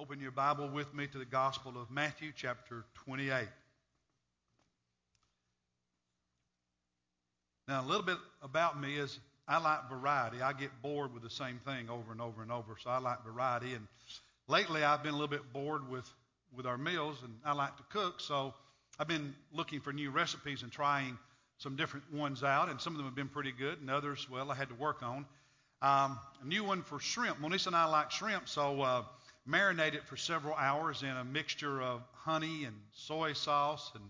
Open your Bible with me to the Gospel of Matthew, chapter 28. Now, a little bit about me is I like variety. I get bored with the same thing over and over and over, so I like variety. And lately, I've been a little bit bored with, with our meals, and I like to cook, so I've been looking for new recipes and trying some different ones out, and some of them have been pretty good, and others, well, I had to work on. Um, a new one for shrimp. Melissa and I like shrimp, so uh, marinate it for several hours in a mixture of honey and soy sauce and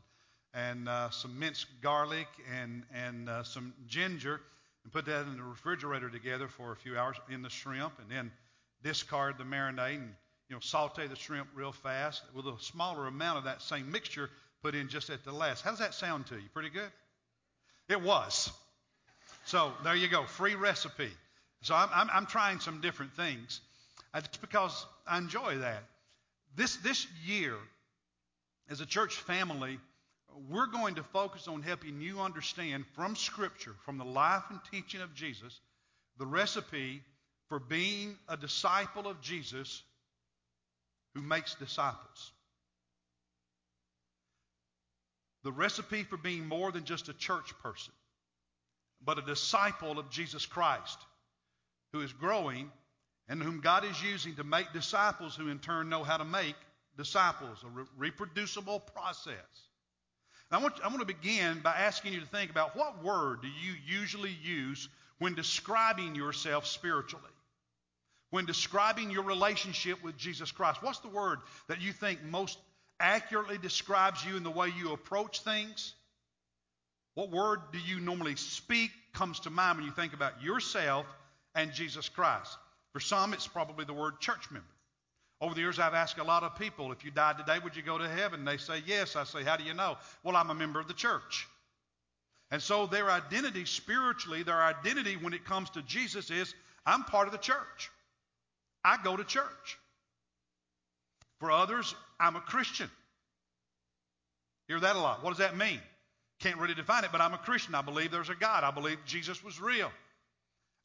and uh, some minced garlic and and uh, some ginger, and put that in the refrigerator together for a few hours in the shrimp, and then discard the marinade and you know saute the shrimp real fast with a smaller amount of that same mixture put in just at the last. How does that sound to you? Pretty good. It was. So there you go, free recipe. So I'm, I'm, I'm trying some different things. Because I enjoy that. This, this year, as a church family, we're going to focus on helping you understand from Scripture, from the life and teaching of Jesus, the recipe for being a disciple of Jesus who makes disciples. The recipe for being more than just a church person, but a disciple of Jesus Christ who is growing and whom God is using to make disciples who in turn know how to make disciples, a re- reproducible process. I want, I want to begin by asking you to think about what word do you usually use when describing yourself spiritually? When describing your relationship with Jesus Christ? What's the word that you think most accurately describes you in the way you approach things? What word do you normally speak comes to mind when you think about yourself and Jesus Christ? For some, it's probably the word church member. Over the years, I've asked a lot of people, if you died today, would you go to heaven? They say, yes. I say, how do you know? Well, I'm a member of the church. And so their identity spiritually, their identity when it comes to Jesus is, I'm part of the church. I go to church. For others, I'm a Christian. Hear that a lot. What does that mean? Can't really define it, but I'm a Christian. I believe there's a God. I believe Jesus was real.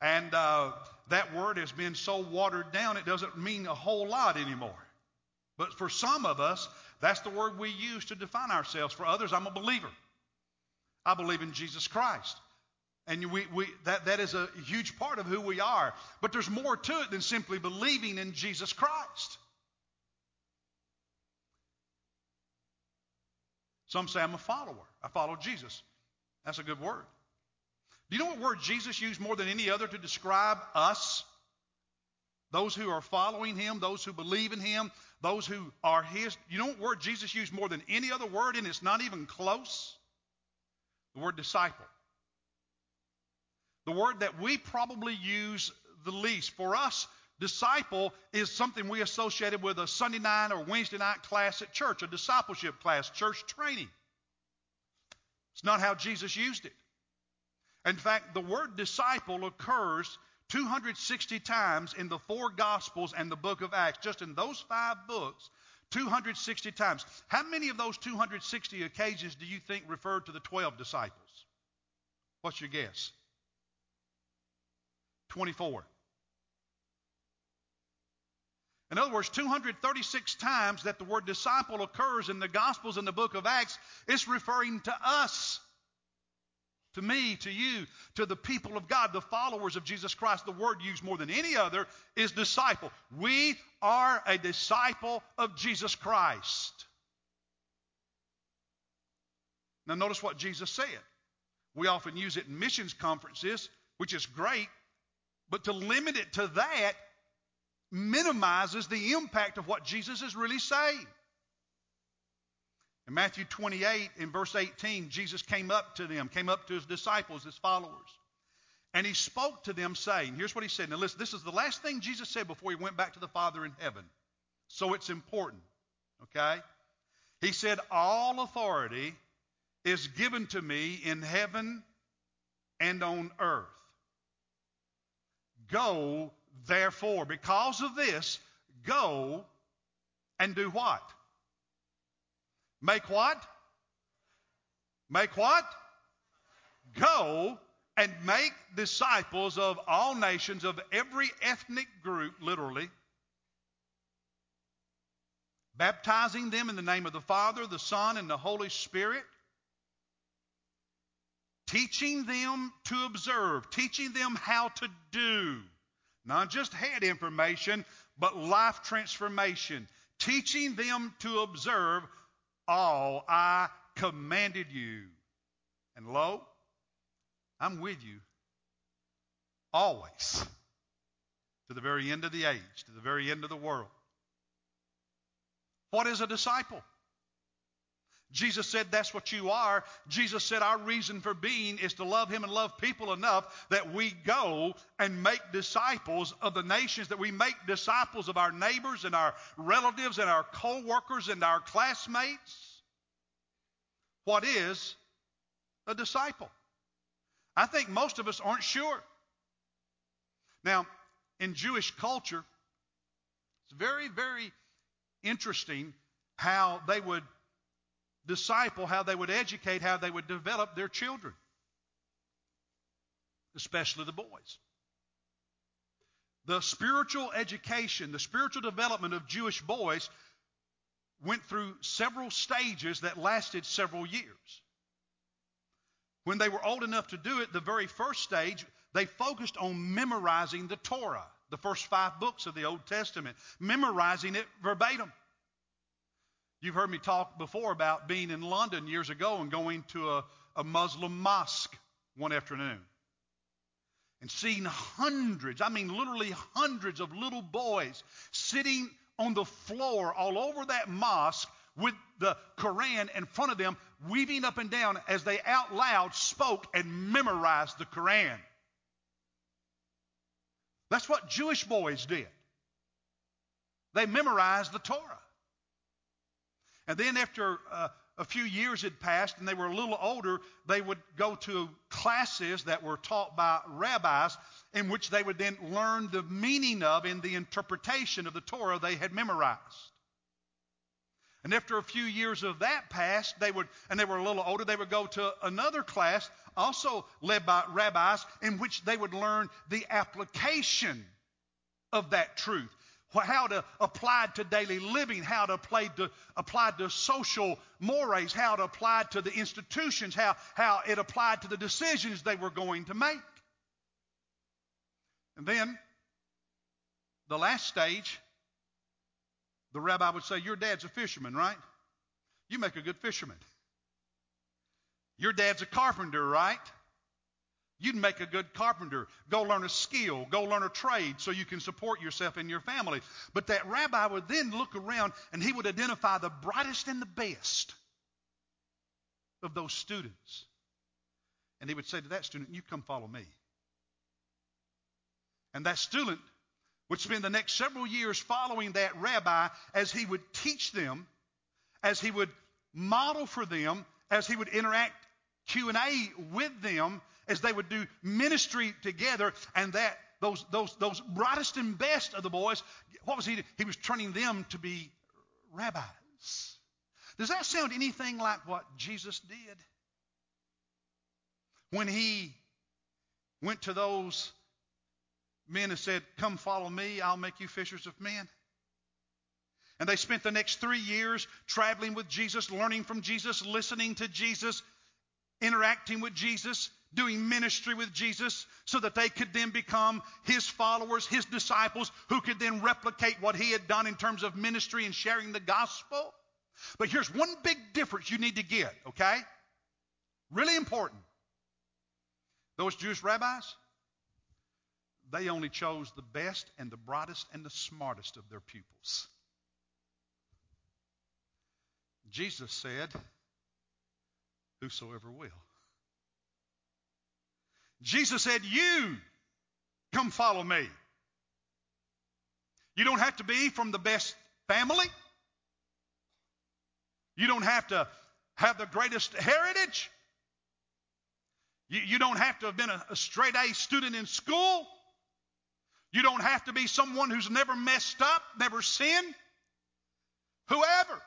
And uh, that word has been so watered down, it doesn't mean a whole lot anymore. But for some of us, that's the word we use to define ourselves. For others, I'm a believer. I believe in Jesus Christ. And we, we, that, that is a huge part of who we are. But there's more to it than simply believing in Jesus Christ. Some say I'm a follower. I follow Jesus. That's a good word. Do you know what word Jesus used more than any other to describe us? Those who are following him, those who believe in him, those who are his. You know what word Jesus used more than any other word, and it's not even close? The word disciple. The word that we probably use the least. For us, disciple is something we associated with a Sunday night or Wednesday night class at church, a discipleship class, church training. It's not how Jesus used it. In fact, the word disciple occurs 260 times in the four Gospels and the book of Acts. Just in those five books, 260 times. How many of those 260 occasions do you think referred to the 12 disciples? What's your guess? 24. In other words, 236 times that the word disciple occurs in the Gospels and the book of Acts, it's referring to us to me, to you, to the people of God, the followers of Jesus Christ. The word used more than any other is disciple. We are a disciple of Jesus Christ. Now, notice what Jesus said. We often use it in missions conferences, which is great, but to limit it to that minimizes the impact of what Jesus is really saying. In Matthew 28, in verse 18, Jesus came up to them, came up to his disciples, his followers, and he spoke to them, saying, Here's what he said. Now, listen, this is the last thing Jesus said before he went back to the Father in heaven. So it's important, okay? He said, All authority is given to me in heaven and on earth. Go, therefore, because of this, go and do what? Make what? Make what? Go and make disciples of all nations, of every ethnic group, literally, baptizing them in the name of the Father, the Son, and the Holy Spirit, teaching them to observe, teaching them how to do, not just head information, but life transformation, teaching them to observe all I commanded you. And lo, I'm with you always to the very end of the age, to the very end of the world. What is a disciple? Jesus said that's what you are. Jesus said our reason for being is to love Him and love people enough that we go and make disciples of the nations, that we make disciples of our neighbors and our relatives and our co workers and our classmates. What is a disciple? I think most of us aren't sure. Now, in Jewish culture, it's very, very interesting how they would disciple, how they would educate, how they would develop their children, especially the boys. The spiritual education, the spiritual development of Jewish boys went through several stages that lasted several years. When they were old enough to do it, the very first stage, they focused on memorizing the Torah, the first five books of the Old Testament, memorizing it verbatim. You've heard me talk before about being in London years ago and going to a, a Muslim mosque one afternoon and seeing hundreds, I mean literally hundreds of little boys sitting on the floor all over that mosque with the Quran in front of them, weaving up and down as they out loud spoke and memorized the Quran. That's what Jewish boys did. They memorized the Torah. And then after uh, a few years had passed and they were a little older, they would go to classes that were taught by rabbis in which they would then learn the meaning of and the interpretation of the Torah they had memorized. And after a few years of that passed, they would, and they were a little older, they would go to another class, also led by rabbis, in which they would learn the application of that truth how to apply to daily living, how to apply to, apply to social mores, how to apply to the institutions, how, how it applied to the decisions they were going to make. And then, the last stage, the rabbi would say, Your dad's a fisherman, right? You make a good fisherman. Your dad's a carpenter, right? You'd make a good carpenter. Go learn a skill. Go learn a trade so you can support yourself and your family. But that rabbi would then look around and he would identify the brightest and the best of those students. And he would say to that student, You come follow me. And that student would spend the next several years following that rabbi as he would teach them, as he would model for them, as he would interact Q&A with them as they would do ministry together, and that those, those, those brightest and best of the boys, what was he? He was turning them to be rabbis. Does that sound anything like what Jesus did? When he went to those men and said, Come follow me, I'll make you fishers of men. And they spent the next three years traveling with Jesus, learning from Jesus, listening to Jesus, interacting with Jesus, doing ministry with Jesus so that they could then become his followers, his disciples, who could then replicate what he had done in terms of ministry and sharing the gospel. But here's one big difference you need to get, okay? Really important. Those Jewish rabbis, they only chose the best and the brightest and the smartest of their pupils. Jesus said, Whosoever will. Jesus said, You come follow me. You don't have to be from the best family. You don't have to have the greatest heritage. You, you don't have to have been a, a straight A student in school. You don't have to be someone who's never messed up, never sinned. Whoever,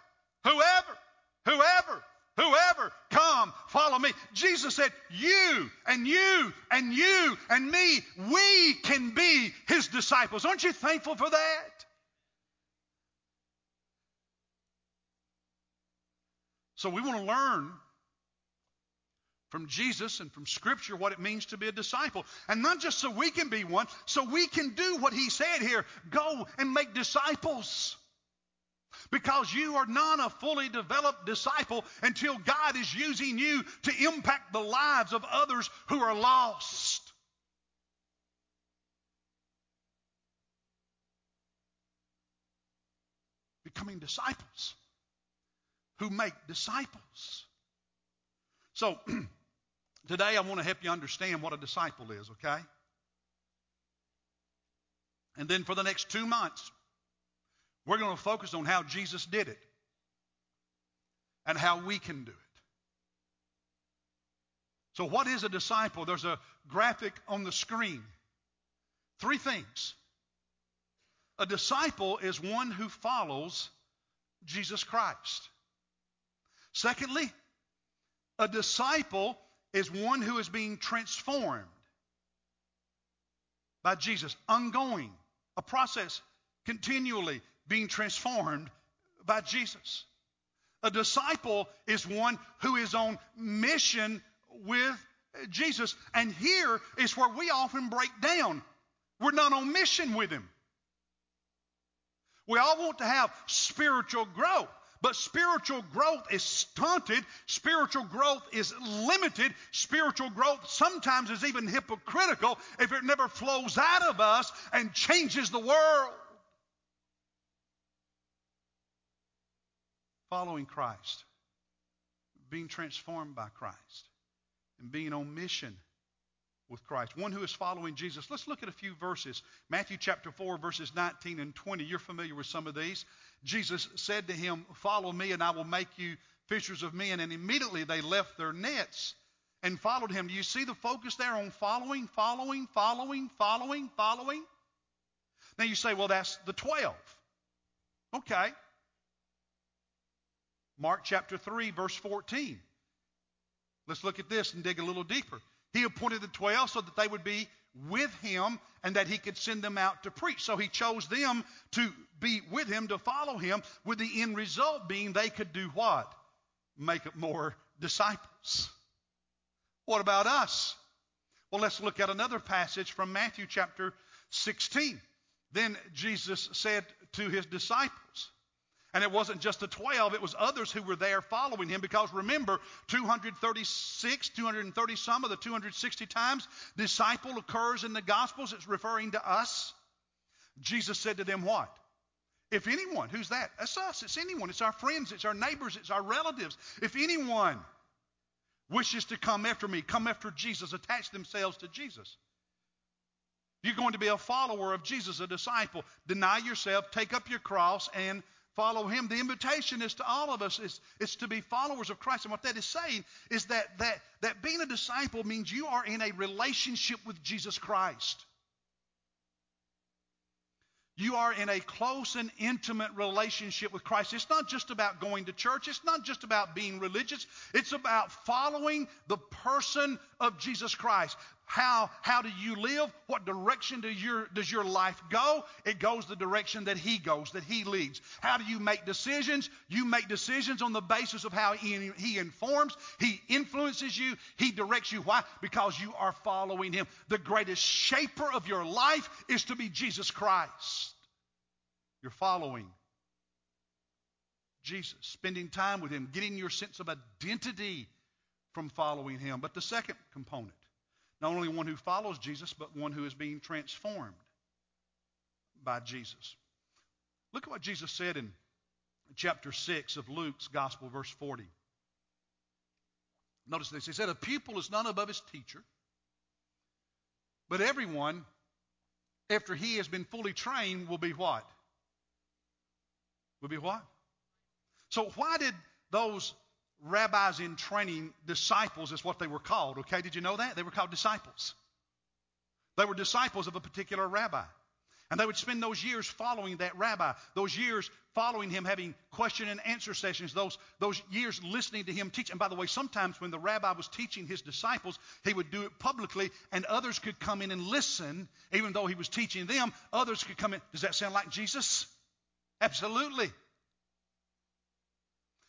whoever, whoever Whoever, come, follow me. Jesus said, You and you and you and me, we can be his disciples. Aren't you thankful for that? So we want to learn from Jesus and from Scripture what it means to be a disciple. And not just so we can be one, so we can do what he said here go and make disciples. Because you are not a fully developed disciple until God is using you to impact the lives of others who are lost. Becoming disciples who make disciples. So, today I want to help you understand what a disciple is, okay? And then for the next two months, we're going to focus on how Jesus did it and how we can do it. So, what is a disciple? There's a graphic on the screen. Three things. A disciple is one who follows Jesus Christ. Secondly, a disciple is one who is being transformed by Jesus, ongoing, a process, continually being transformed by Jesus. A disciple is one who is on mission with Jesus. And here is where we often break down. We're not on mission with Him. We all want to have spiritual growth. But spiritual growth is stunted. Spiritual growth is limited. Spiritual growth sometimes is even hypocritical if it never flows out of us and changes the world. Following Christ, being transformed by Christ, and being on mission with Christ. One who is following Jesus. Let's look at a few verses. Matthew chapter 4, verses 19 and 20. You're familiar with some of these. Jesus said to him, Follow me, and I will make you fishers of men. And immediately they left their nets and followed him. Do you see the focus there on following, following, following, following, following? Now you say, Well, that's the 12. Okay. Mark chapter 3, verse 14. Let's look at this and dig a little deeper. He appointed the 12 so that they would be with him and that he could send them out to preach. So he chose them to be with him, to follow him, with the end result being they could do what? Make more disciples. What about us? Well, let's look at another passage from Matthew chapter 16. Then Jesus said to his disciples, and it wasn't just the 12, it was others who were there following him because remember, 236, 230 some of the 260 times disciple occurs in the Gospels. It's referring to us. Jesus said to them, What? If anyone, who's that? That's us. It's anyone. It's our friends. It's our neighbors. It's our relatives. If anyone wishes to come after me, come after Jesus, attach themselves to Jesus. You're going to be a follower of Jesus, a disciple. Deny yourself, take up your cross, and follow him. The invitation is to all of us is, is to be followers of Christ. And what that is saying is that, that, that being a disciple means you are in a relationship with Jesus Christ. You are in a close and intimate relationship with Christ. It's not just about going to church. It's not just about being religious. It's about following the person of Jesus Christ. How, how do you live? What direction do your, does your life go? It goes the direction that He goes, that He leads. How do you make decisions? You make decisions on the basis of how He, he informs, He influences you, He directs you. Why? Because you are following Him. The greatest shaper of your life is to be Jesus Christ. You're following Jesus, spending time with Him, getting your sense of identity from following Him. But the second component, not only one who follows Jesus, but one who is being transformed by Jesus. Look at what Jesus said in chapter 6 of Luke's Gospel, verse 40. Notice this. He said, A pupil is none above his teacher, but everyone, after he has been fully trained, will be what? Will be what? So, why did those rabbis in training, disciples is what they were called. Okay, did you know that? They were called disciples. They were disciples of a particular rabbi. And they would spend those years following that rabbi, those years following him, having question and answer sessions, those, those years listening to him teach. And by the way, sometimes when the rabbi was teaching his disciples, he would do it publicly, and others could come in and listen, even though he was teaching them. Others could come in. Does that sound like Jesus? Absolutely.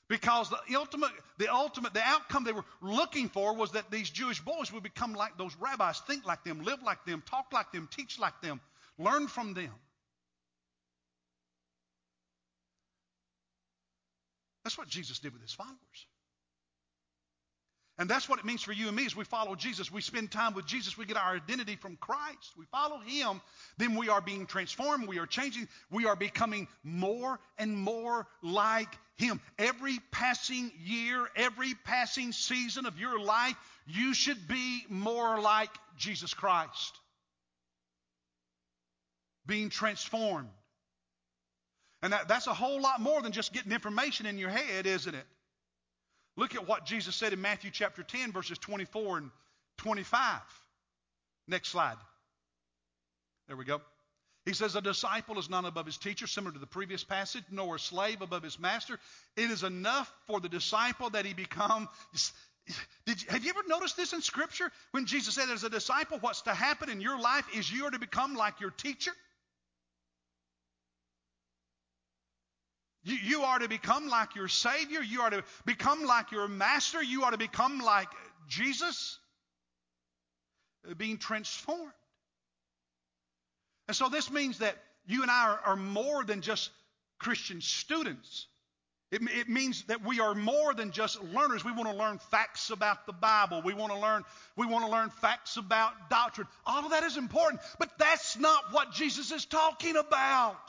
Because the ultimate, the ultimate, the outcome they were looking for was that these Jewish boys would become like those rabbis, think like them, live like them, talk like them, teach like them, learn from them. That's what Jesus did with his followers. And that's what it means for you and me as we follow Jesus. We spend time with Jesus. We get our identity from Christ. We follow Him. Then we are being transformed. We are changing. We are becoming more and more like Him. Every passing year, every passing season of your life, you should be more like Jesus Christ. Being transformed. And that, that's a whole lot more than just getting information in your head, isn't it? Look at what Jesus said in Matthew chapter 10, verses 24 and 25. Next slide. There we go. He says, A disciple is not above his teacher, similar to the previous passage, nor a slave above his master. It is enough for the disciple that he become. You, have you ever noticed this in Scripture? When Jesus said, As a disciple, what's to happen in your life is you are to become like your teacher. You, you are to become like your Savior. You are to become like your Master. You are to become like Jesus, being transformed. And so this means that you and I are, are more than just Christian students. It, it, means that we are more than just learners. We want to learn facts about the Bible. We want to learn, we want to learn facts about doctrine. All of that is important, but that's not what Jesus is talking about.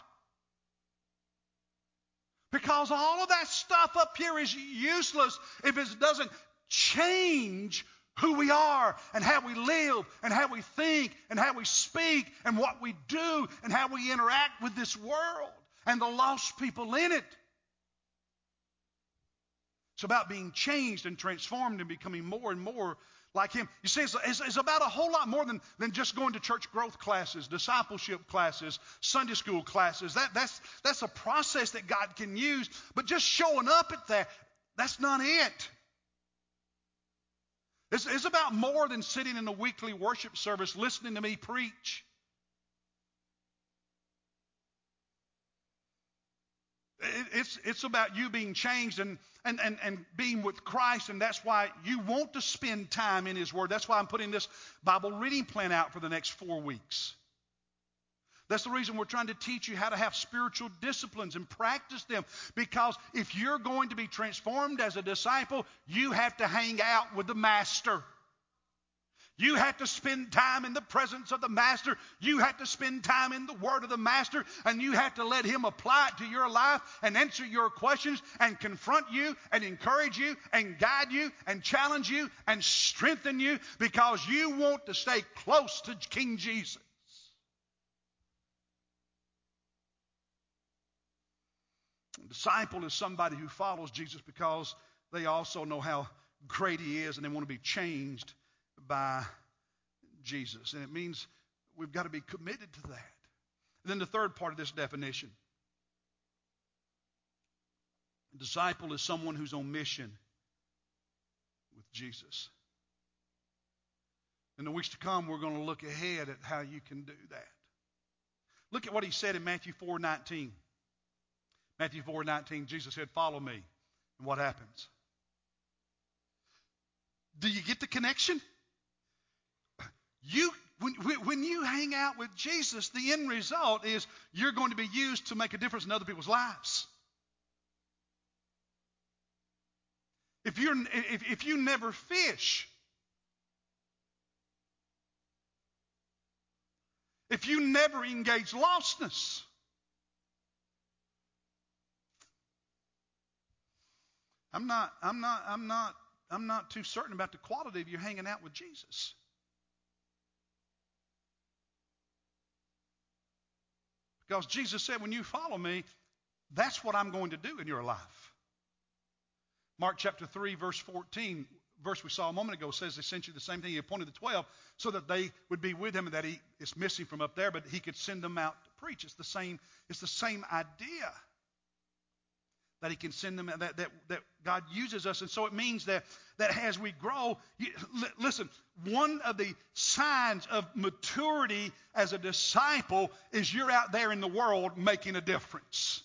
Because all of that stuff up here is useless if it doesn't change who we are and how we live and how we think and how we speak and what we do and how we interact with this world and the lost people in it. It's about being changed and transformed and becoming more and more like him. You see, it's, it's, it's, about a whole lot more than, than just going to church growth classes, discipleship classes, Sunday school classes. That, that's, that's a process that God can use. But just showing up at that, that's not it. It's, it's about more than sitting in a weekly worship service listening to me preach. It's, it's about you being changed and, and, and, and being with Christ, and that's why you want to spend time in His Word. That's why I'm putting this Bible reading plan out for the next four weeks. That's the reason we're trying to teach you how to have spiritual disciplines and practice them. Because if you're going to be transformed as a disciple, you have to hang out with the Master. You have to spend time in the presence of the Master. You have to spend time in the Word of the Master, and you have to let Him apply it to your life and answer your questions and confront you and encourage you and guide you and challenge you and strengthen you because you want to stay close to King Jesus. A disciple is somebody who follows Jesus because they also know how great He is and they want to be changed by Jesus. And it means we've got to be committed to that. And then the third part of this definition a disciple is someone who's on mission with Jesus. In the weeks to come, we're going to look ahead at how you can do that. Look at what he said in Matthew 4:19. Matthew 4:19, Jesus said, "Follow me." And what happens? Do you get the connection? You, when, when you hang out with Jesus, the end result is you're going to be used to make a difference in other people's lives. If, you're, if, if you never fish, if you never engage lostness, I'm not, I'm not, I'm not, I'm not too certain about the quality of you hanging out with Jesus. Because Jesus said, when you follow me, that's what I'm going to do in your life. Mark chapter 3, verse 14, verse we saw a moment ago says essentially the same thing. He appointed the 12 so that they would be with him and that he is missing from up there, but he could send them out to preach. It's the same, it's the same idea that He can send them, that, that, that God uses us. And so it means that, that as we grow, you, l- listen, one of the signs of maturity as a disciple is you're out there in the world making a difference.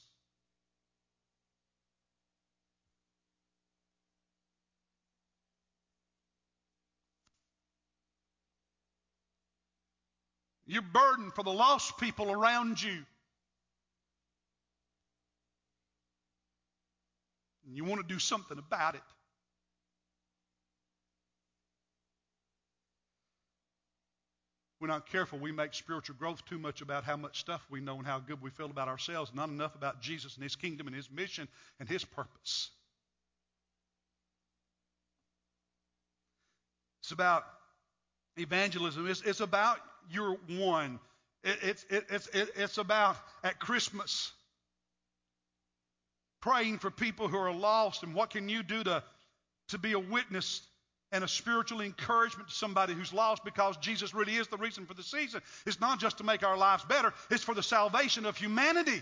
You're burdened for the lost people around you. And you want to do something about it. we're not careful, we make spiritual growth too much about how much stuff we know and how good we feel about ourselves, not enough about Jesus and His kingdom and His mission and His purpose. It's about evangelism. It's, it's about your one. It, it's, it, it's, it, it's about at Christmas praying for people who are lost and what can you do to, to be a witness and a spiritual encouragement to somebody who's lost because Jesus really is the reason for the season. It's not just to make our lives better, it's for the salvation of humanity.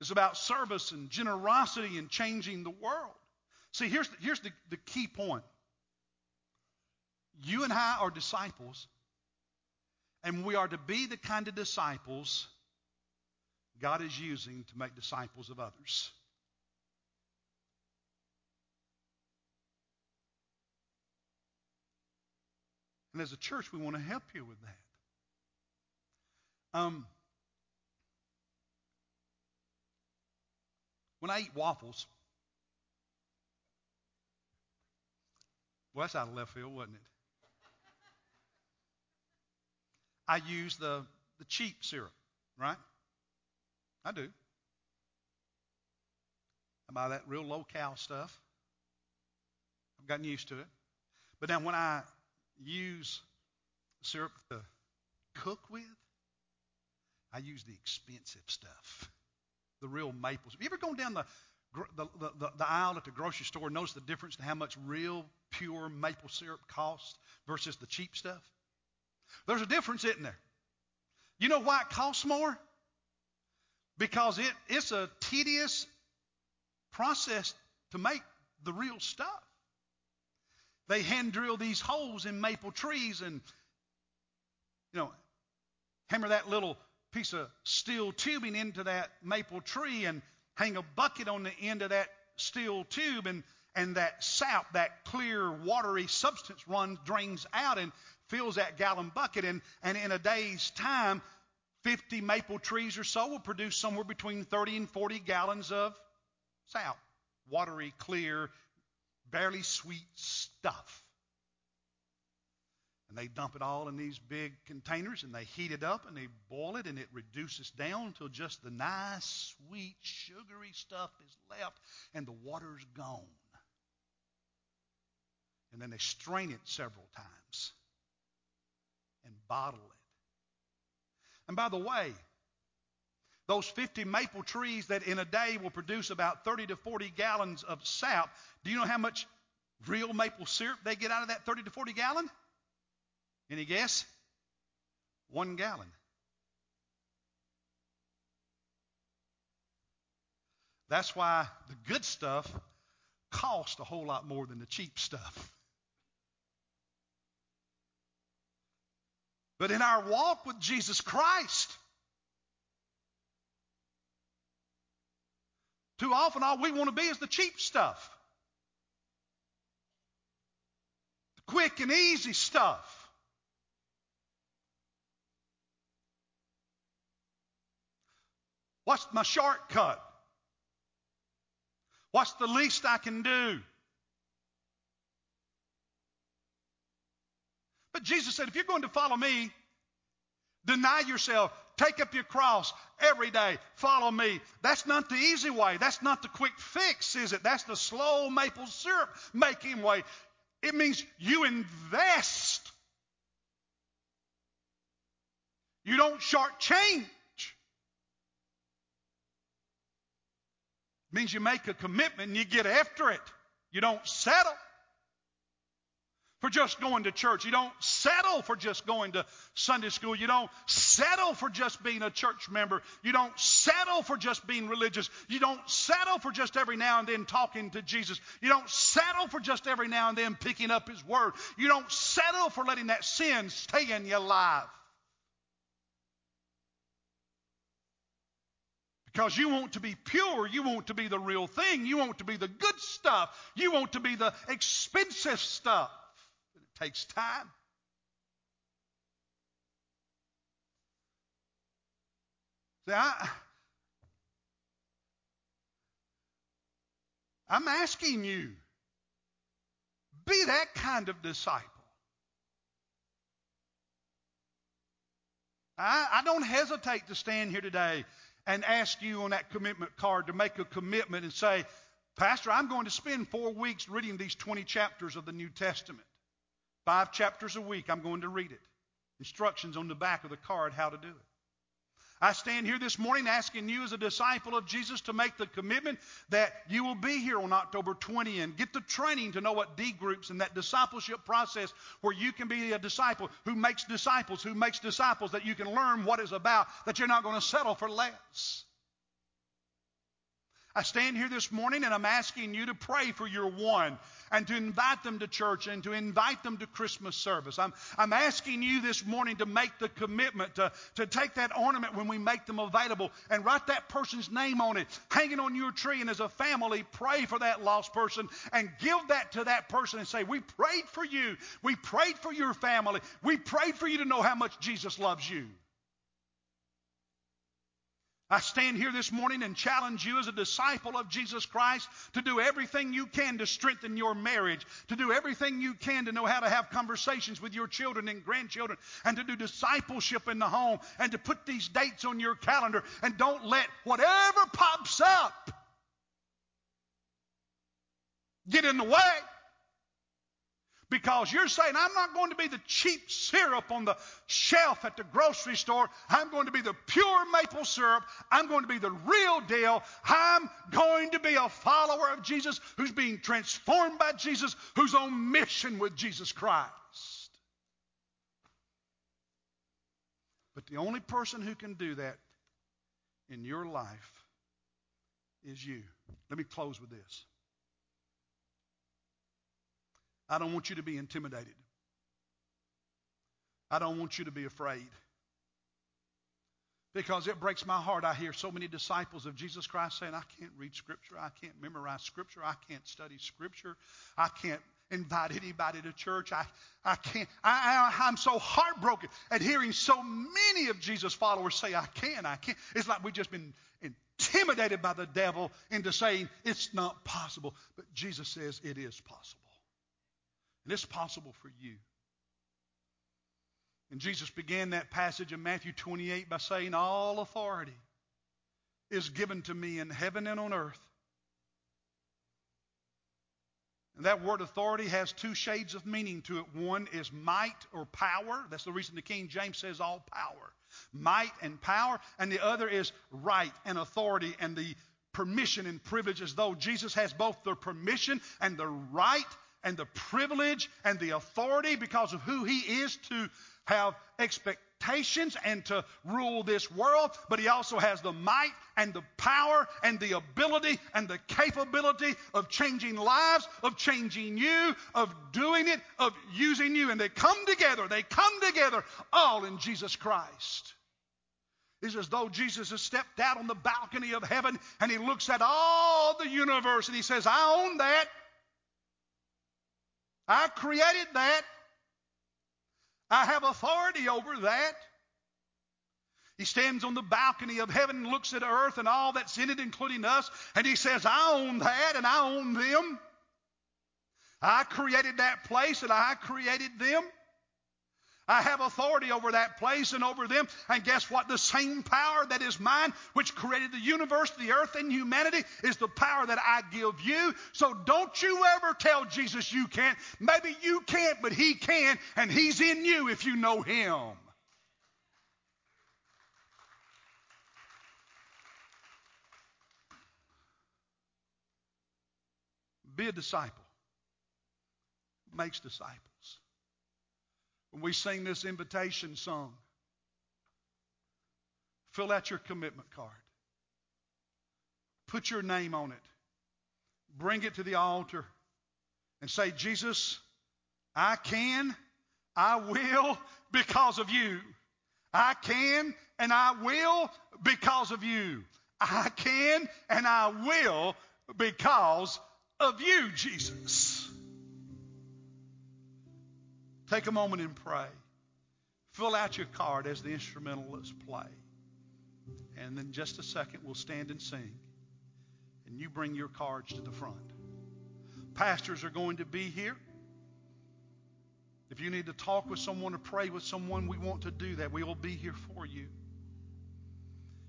It's about service and generosity and changing the world. See, here's the, here's the, the key point. You and I are disciples, and we are to be the kind of disciples God is using to make disciples of others. And as a church, we want to help you with that. Um, when I eat waffles, well, that's out of left field, wasn't it? I use the, the cheap syrup, right? I do. I buy that real low cal stuff. I've gotten used to it. But now when I use syrup to cook with, I use the expensive stuff, the real maples. Have you ever gone down the, the, the, the aisle at the grocery store and noticed the difference in how much real, pure maple syrup costs versus the cheap stuff? There's a difference, isn't there? You know why it costs more? Because it, it's a tedious process to make the real stuff. They hand drill these holes in maple trees and, you know, hammer that little piece of steel tubing into that maple tree and hang a bucket on the end of that steel tube and and that sap, that clear, watery substance runs, drains out and fills that gallon bucket. And, and in a day's time, 50 maple trees or so will produce somewhere between 30 and 40 gallons of sap. Watery, clear, barely sweet stuff. And they dump it all in these big containers and they heat it up and they boil it and it reduces down until just the nice, sweet, sugary stuff is left and the water's gone. And then they strain it several times and bottle it. And by the way, those 50 maple trees that in a day will produce about 30 to 40 gallons of sap, do you know how much real maple syrup they get out of that 30 to 40 gallon? Any guess? One gallon. That's why the good stuff costs a whole lot more than the cheap stuff. But in our walk with Jesus Christ, too often all we want to be is the cheap stuff. The quick and easy stuff. What's my shortcut? What's the least I can do? But Jesus said, if you're going to follow me, deny yourself, take up your cross every day, follow me. That's not the easy way. That's not the quick fix, is it? That's the slow maple syrup making way. It means you invest. You don't shortchange. It means you make a commitment and you get after it. You don't settle for just going to church. You don't settle for just going to Sunday school. You don't settle for just being a church member. You don't settle for just being religious. You don't settle for just every now and then talking to Jesus. You don't settle for just every now and then picking up His Word. You don't settle for letting that sin stay in your life. Because you want to be pure. You want to be the real thing. You want to be the good stuff. You want to be the expensive stuff takes time. See, I, I'm asking you, be that kind of disciple. I, I don't hesitate to stand here today and ask you on that commitment card to make a commitment and say, Pastor, I'm going to spend four weeks reading these 20 chapters of the New Testament. Five chapters a week, I'm going to read it. Instructions on the back of the card how to do it. I stand here this morning asking you, as a disciple of Jesus, to make the commitment that you will be here on October 20 and get the training to know what D groups and that discipleship process where you can be a disciple who makes disciples, who makes disciples, that you can learn what it's about, that you're not going to settle for less. I stand here this morning and I'm asking you to pray for your one and to invite them to church and to invite them to Christmas service. I'm, I'm asking you this morning to make the commitment to, to take that ornament when we make them available and write that person's name on it, hang it on your tree, and as a family, pray for that lost person and give that to that person and say, We prayed for you. We prayed for your family. We prayed for you to know how much Jesus loves you. I stand here this morning and challenge you as a disciple of Jesus Christ to do everything you can to strengthen your marriage, to do everything you can to know how to have conversations with your children and grandchildren, and to do discipleship in the home, and to put these dates on your calendar, and don't let whatever pops up get in the way. Because you're saying, I'm not going to be the cheap syrup on the shelf at the grocery store. I'm going to be the pure maple syrup. I'm going to be the real deal. I'm going to be a follower of Jesus who's being transformed by Jesus, who's on mission with Jesus Christ. But the only person who can do that in your life is you. Let me close with this. I don't want you to be intimidated. I don't want you to be afraid. Because it breaks my heart. I hear so many disciples of Jesus Christ saying, I can't read Scripture. I can't memorize Scripture. I can't study Scripture. I can't invite anybody to church. I, I can't. I, I, I'm so heartbroken at hearing so many of Jesus' followers say, I can, I can't. It's like we've just been intimidated by the devil into saying it's not possible. But Jesus says it is possible. And it's possible for you. And Jesus began that passage in Matthew 28 by saying, All authority is given to me in heaven and on earth. And that word authority has two shades of meaning to it. One is might or power. That's the reason the King James says all power. Might and power. And the other is right and authority and the permission and privilege as though Jesus has both the permission and the right and the privilege and the authority because of who he is to have expectations and to rule this world, but he also has the might and the power and the ability and the capability of changing lives, of changing you, of doing it, of using you. And they come together, they come together all in Jesus Christ. It's as though Jesus has stepped out on the balcony of heaven and he looks at all the universe and he says, I own that. I created that. I have authority over that. He stands on the balcony of heaven and looks at earth and all that's in it, including us, and he says, I own that and I own them. I created that place and I created them. I have authority over that place and over them. And guess what? The same power that is mine, which created the universe, the earth, and humanity, is the power that I give you. So don't you ever tell Jesus you can't. Maybe you can't, but He can, and He's in you if you know Him. Be a disciple. Makes disciples. When we sing this invitation song, fill out your commitment card. Put your name on it. Bring it to the altar and say, Jesus, I can, I will because of you. I can and I will because of you. I can and I will because of you, Jesus. Take a moment and pray. Fill out your card as the instrumentalists play. And then just a second, we'll stand and sing. And you bring your cards to the front. Pastors are going to be here. If you need to talk with someone or pray with someone, we want to do that. We will be here for you.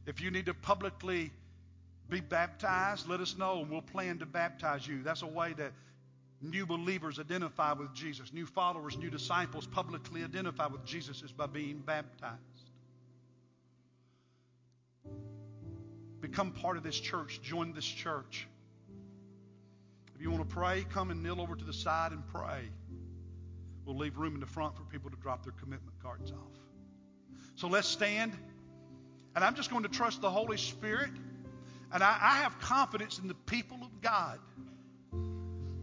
If you need to publicly be baptized, let us know and we'll plan to baptize you. That's a way that new believers identify with Jesus. New followers, new disciples publicly identify with Jesus is by being baptized. Become part of this church. Join this church. If you want to pray, come and kneel over to the side and pray. We'll leave room in the front for people to drop their commitment cards off. So let's stand. And I'm just going to trust the Holy Spirit. And I, I have confidence in the people of God.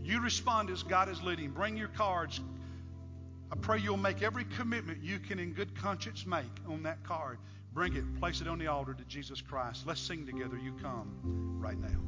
You respond as God is leading. Bring your cards. I pray you'll make every commitment you can in good conscience make on that card. Bring it, place it on the altar to Jesus Christ. Let's sing together. You come right now.